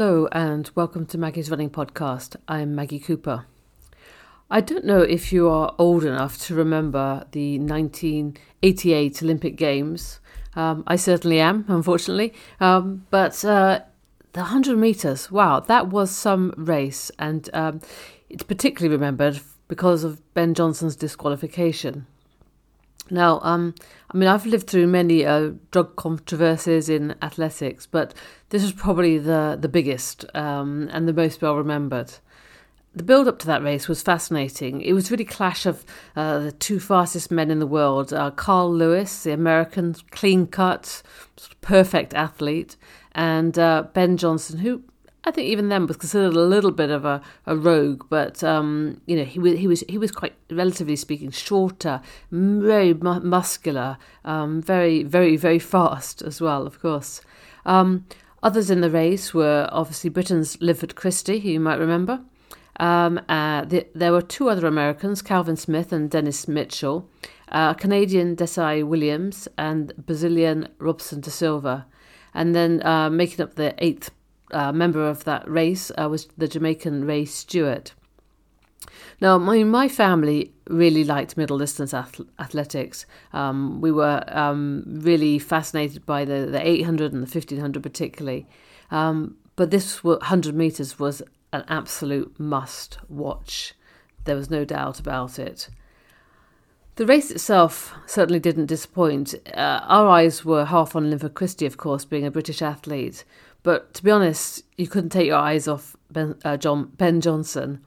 Hello, and welcome to Maggie's Running Podcast. I'm Maggie Cooper. I don't know if you are old enough to remember the 1988 Olympic Games. Um, I certainly am, unfortunately. Um, but uh, the 100 metres, wow, that was some race. And um, it's particularly remembered because of Ben Johnson's disqualification. Now, um, I mean, I've lived through many uh, drug controversies in athletics, but this was probably the the biggest um, and the most well remembered. The build up to that race was fascinating. It was really clash of uh, the two fastest men in the world: uh, Carl Lewis, the American clean cut, sort of perfect athlete, and uh, Ben Johnson, who I think even then was considered a little bit of a, a rogue, but um, you know he was he was he was quite relatively speaking shorter, very mu- muscular, um, very very very fast as well, of course. Um, others in the race were obviously Britain's Linford Christie, who you might remember. Um, uh, the, there were two other Americans, Calvin Smith and Dennis Mitchell, uh, Canadian Desai Williams and Brazilian Robson da Silva, and then uh, making up the eighth uh, member of that race uh, was the Jamaican Ray Stewart. Now, my, my family really liked middle distance ath- athletics. Um, we were um, really fascinated by the, the 800 and the 1500 particularly. Um, but this 100 metres was an absolute must watch. There was no doubt about it. The race itself certainly didn't disappoint. Uh, our eyes were half on Linford Christie, of course, being a British athlete. But to be honest, you couldn't take your eyes off Ben, uh, John, ben Johnson.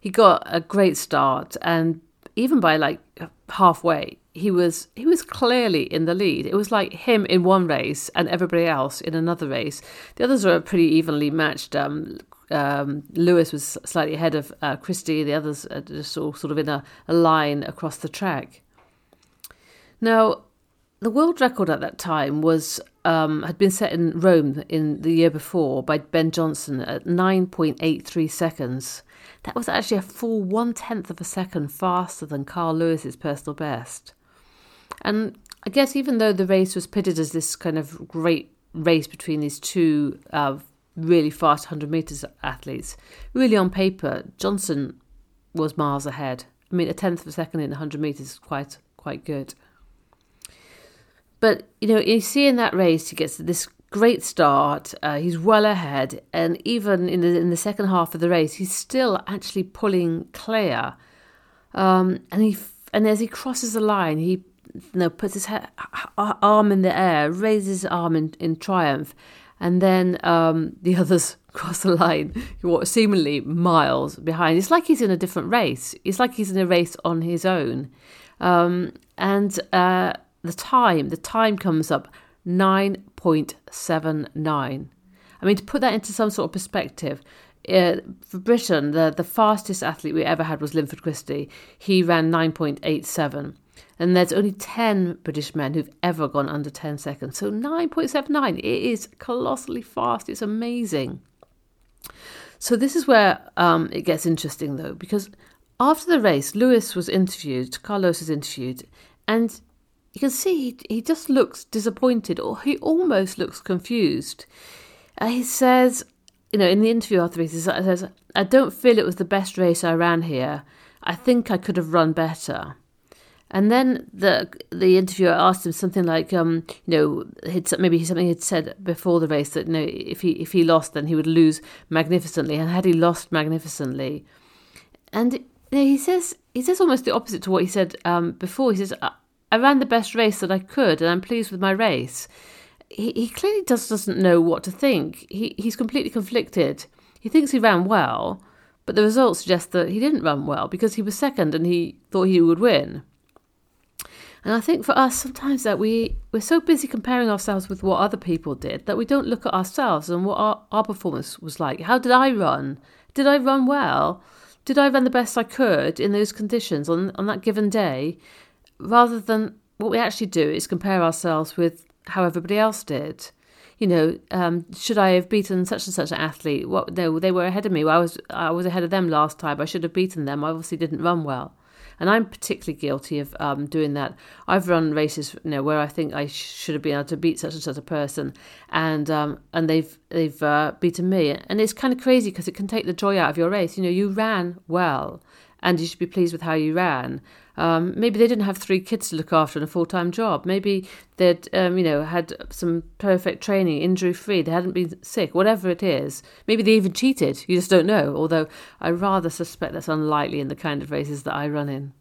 He got a great start, and even by like halfway, he was he was clearly in the lead. It was like him in one race and everybody else in another race. The others were pretty evenly matched. Um, um, Lewis was slightly ahead of uh, Christie. The others are just all sort of in a, a line across the track. Now, the world record at that time was um, had been set in Rome in the year before by Ben Johnson at 9.83 seconds. That was actually a full one tenth of a second faster than Carl Lewis's personal best. And I guess even though the race was pitted as this kind of great race between these two uh, really fast 100 metres athletes, really on paper, Johnson was miles ahead. I mean, a tenth of a second in 100 metres is quite quite good. But you know, you see in that race, he gets this great start. Uh, he's well ahead, and even in the in the second half of the race, he's still actually pulling clear. Um, and he and as he crosses the line, he you know puts his arm in the air, raises his arm in, in triumph, and then um, the others cross the line, seemingly miles behind. It's like he's in a different race. It's like he's in a race on his own, um, and. Uh, the time, the time comes up 9.79. I mean, to put that into some sort of perspective, uh, for Britain, the, the fastest athlete we ever had was Linford Christie. He ran 9.87. And there's only 10 British men who've ever gone under 10 seconds. So 9.79, it is colossally fast. It's amazing. So this is where um, it gets interesting, though, because after the race, Lewis was interviewed, Carlos was interviewed, and you can see he, he just looks disappointed or he almost looks confused. Uh, he says, you know, in the interview after he says, I don't feel it was the best race I ran here. I think I could have run better. And then the the interviewer asked him something like, um, you know, maybe something he'd said before the race that you know if he if he lost, then he would lose magnificently. And had he lost magnificently, and you know, he says he says almost the opposite to what he said um, before. He says, I ran the best race that I could, and I'm pleased with my race. He, he clearly just doesn't know what to think. He, he's completely conflicted. He thinks he ran well, but the results suggest that he didn't run well because he was second and he thought he would win. And I think for us, sometimes that we, we're so busy comparing ourselves with what other people did that we don't look at ourselves and what our, our performance was like. How did I run? Did I run well? Did I run the best I could in those conditions on, on that given day? Rather than what we actually do is compare ourselves with how everybody else did. You know, um, should I have beaten such and such an athlete? What no, they were ahead of me. Well, I was I was ahead of them last time. I should have beaten them. I obviously didn't run well, And I'm particularly guilty of um, doing that. I've run races, you know, where I think I should have been able to beat such and such a person, and um, and they've they've uh, beaten me. And it's kind of crazy because it can take the joy out of your race. You know, you ran well, and you should be pleased with how you ran. Um, maybe they didn't have three kids to look after and a full time job. Maybe they'd, um, you know, had some perfect training, injury free. They hadn't been sick, whatever it is. Maybe they even cheated. You just don't know. Although I rather suspect that's unlikely in the kind of races that I run in.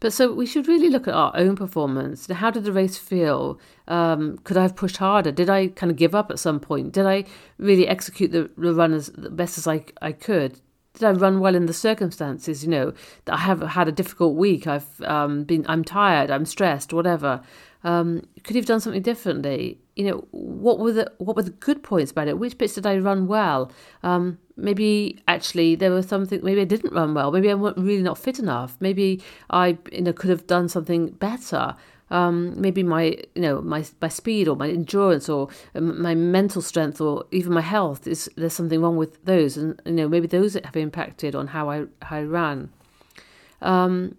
But so we should really look at our own performance. How did the race feel? Um, could I have pushed harder? Did I kind of give up at some point? Did I really execute the, the run as best as I, I could? Did I run well in the circumstances? You know, I have had a difficult week. I've um, been, I'm tired, I'm stressed, whatever. Um, could have done something differently? You know, what were the what were the good points about it? Which bits did I run well? Um, maybe actually there was something. Maybe I didn't run well. Maybe I wasn't really not fit enough. Maybe I you know could have done something better um, maybe my you know my my speed or my endurance or um, my mental strength or even my health is there's something wrong with those. And you know maybe those have impacted on how I how I ran. Um,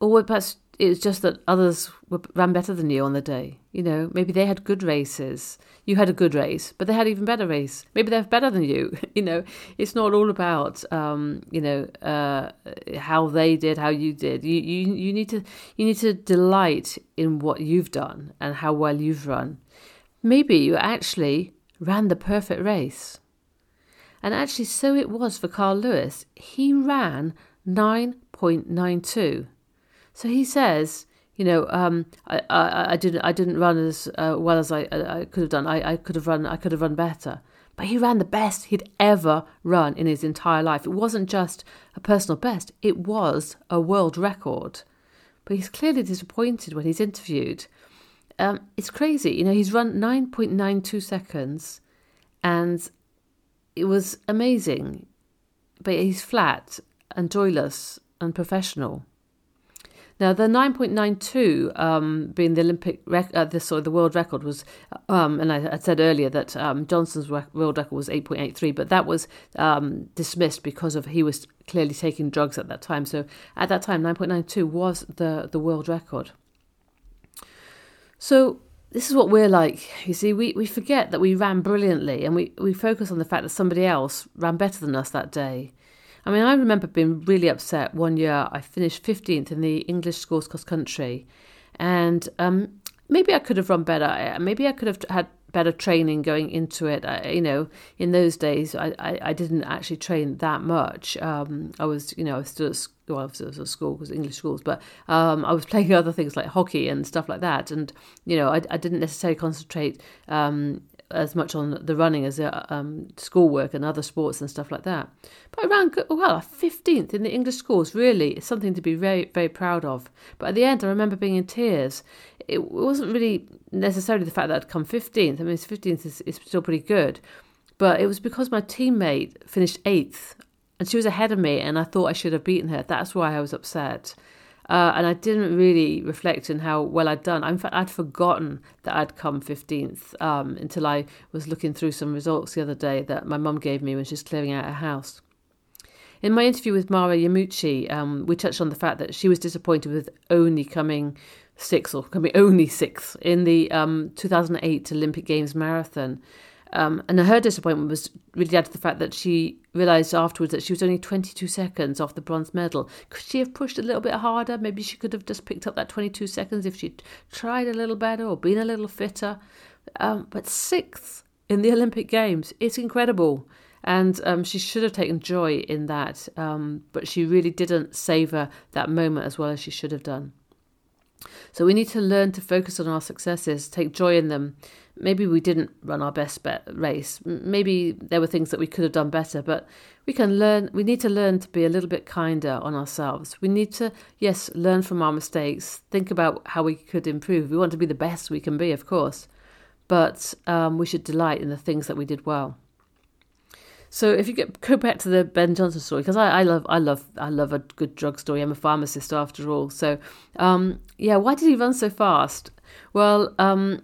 or perhaps it was just that others were, ran better than you on the day. You know, maybe they had good races. You had a good race, but they had even better race. Maybe they're better than you. you know, it's not all about um, you know uh, how they did, how you did. You, you you need to you need to delight in what you've done and how well you've run. Maybe you actually ran the perfect race. And actually, so it was for Carl Lewis. He ran 9.92 so he says, you know, um, I, I, I didn't I didn't run as uh, well as I, I could have done. I, I could have run I could have run better. But he ran the best he'd ever run in his entire life. It wasn't just a personal best, it was a world record. But he's clearly disappointed when he's interviewed. Um, it's crazy. You know, he's run 9.92 seconds and it was amazing. But he's flat and joyless and professional. Now, the 9.92 um, being the Olympic rec- uh, the the world record was, um, and I, I, said earlier that um, Johnson's rec- world record was 8.83, but that was um, dismissed because of he was clearly taking drugs at that time. So at that time, 9.92 was the the world record. So this is what we're like. You see, we, we forget that we ran brilliantly, and we, we focus on the fact that somebody else ran better than us that day. I mean, I remember being really upset one year. I finished 15th in the English schools cross country, and um, maybe I could have run better. Maybe I could have had better training going into it. I, you know, in those days, I, I, I didn't actually train that much. Um, I was, you know, I was still at, well, I was at school because English schools, but um, I was playing other things like hockey and stuff like that. And you know, I, I didn't necessarily concentrate um, as much on the running as uh, um, schoolwork and other sports and stuff like that. But I ran well, 15th in the English schools, really, it's something to be very, very proud of. But at the end, I remember being in tears. It wasn't really necessarily the fact that I'd come 15th. I mean, 15th is, is still pretty good. But it was because my teammate finished eighth and she was ahead of me and I thought I should have beaten her. That's why I was upset. Uh, and I didn't really reflect on how well I'd done. In fact, I'd forgotten that I'd come 15th um, until I was looking through some results the other day that my mum gave me when she was clearing out her house. In my interview with Mara Yamauchi, um, we touched on the fact that she was disappointed with only coming sixth or coming only sixth in the um, 2008 Olympic Games marathon. Um, and her disappointment was really down to the fact that she realised afterwards that she was only 22 seconds off the bronze medal. Could she have pushed a little bit harder? Maybe she could have just picked up that 22 seconds if she'd tried a little better or been a little fitter. Um, but sixth in the Olympic Games, it's incredible. And um, she should have taken joy in that, um, but she really didn't savour that moment as well as she should have done. So we need to learn to focus on our successes, take joy in them. Maybe we didn't run our best race. Maybe there were things that we could have done better, but we can learn. We need to learn to be a little bit kinder on ourselves. We need to, yes, learn from our mistakes, think about how we could improve. We want to be the best we can be, of course, but um, we should delight in the things that we did well. So if you get go back to the Ben Johnson story, because I, I, love I love I love a good drug story. I'm a pharmacist after all. So um, yeah, why did he run so fast? Well, um,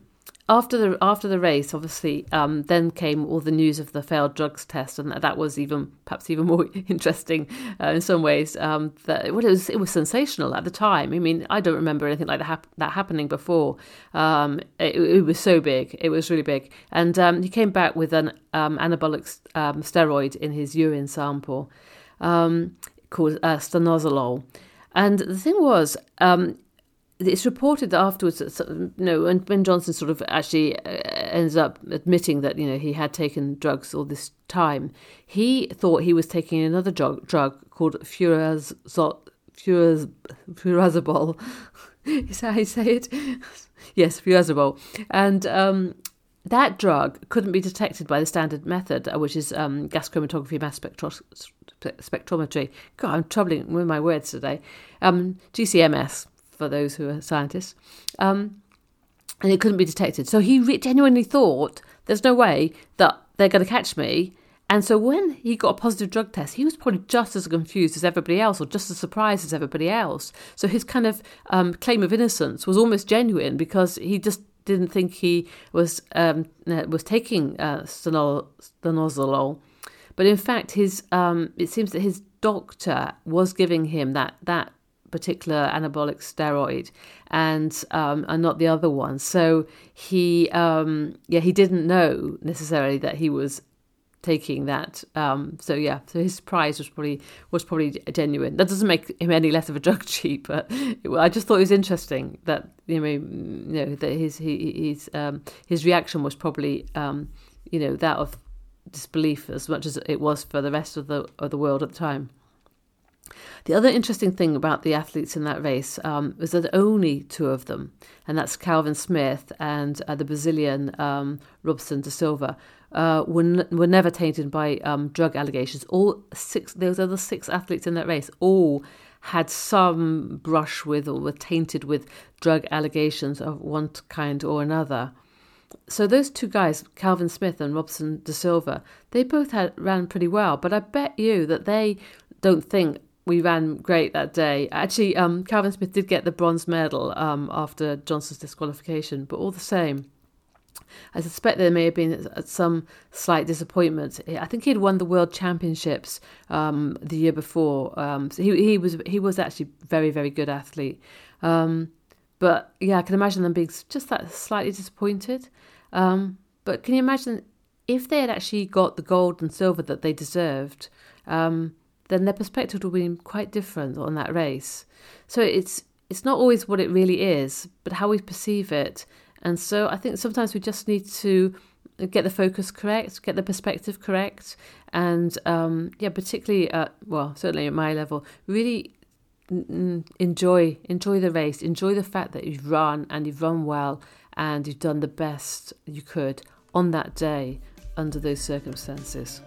after the after the race, obviously, um, then came all the news of the failed drugs test, and that, that was even perhaps even more interesting uh, in some ways. Um, that well, it was it was sensational at the time. I mean, I don't remember anything like that, hap- that happening before. Um, it, it, was so big, it was really big, and um, he came back with an um, anabolic um, steroid in his urine sample called uh, stanozolol. And the thing was, um, it's reported that afterwards, that, you know, when, when Johnson sort of actually uh, ends up admitting that you know he had taken drugs all this time, he thought he was taking another drug, drug called furazabol. Is that how you say it? yes, furazabol. And um, that drug couldn't be detected by the standard method, uh, which is um, gas chromatography mass spectrometry. God, I'm troubling with my words today. Um, GCMS for those who are scientists. Um, and it couldn't be detected. So he re- genuinely thought there's no way that they're going to catch me. And so when he got a positive drug test, he was probably just as confused as everybody else, or just as surprised as everybody else. So his kind of um, claim of innocence was almost genuine because he just didn't think he was um, was taking uh, stanozolol. But in fact, his um, it seems that his doctor was giving him that that particular anabolic steroid and um, and not the other one. So he um, yeah he didn't know necessarily that he was taking that. Um, so yeah, so his prize was probably was probably genuine. That doesn't make him any less of a drug cheat, but I just thought it was interesting that you know, you know that his he, his um, his reaction was probably um, you know that of disbelief as much as it was for the rest of the of the world at the time. The other interesting thing about the athletes in that race um, was that only two of them, and that's Calvin Smith and uh, the Brazilian um, Robson da Silva, uh, were, n- were never tainted by um, drug allegations. All six, those other six athletes in that race, all had some brush with or were tainted with drug allegations of one kind or another. So those two guys, Calvin Smith and Robson da Silva, they both had ran pretty well. But I bet you that they don't think we ran great that day. Actually, um, Calvin Smith did get the bronze medal um, after Johnson's disqualification, but all the same, I suspect there may have been some slight disappointment. I think he had won the World Championships um, the year before. Um, so he he was he was actually very very good athlete. Um, but yeah, I can imagine them being just that slightly disappointed. Um, but can you imagine if they had actually got the gold and silver that they deserved? Um, then their perspective would be quite different on that race. So it's it's not always what it really is, but how we perceive it and so I think sometimes we just need to get the focus correct, get the perspective correct, and um, yeah, particularly at well, certainly at my level, really enjoy enjoy the race, enjoy the fact that you've run and you've run well and you've done the best you could on that day under those circumstances.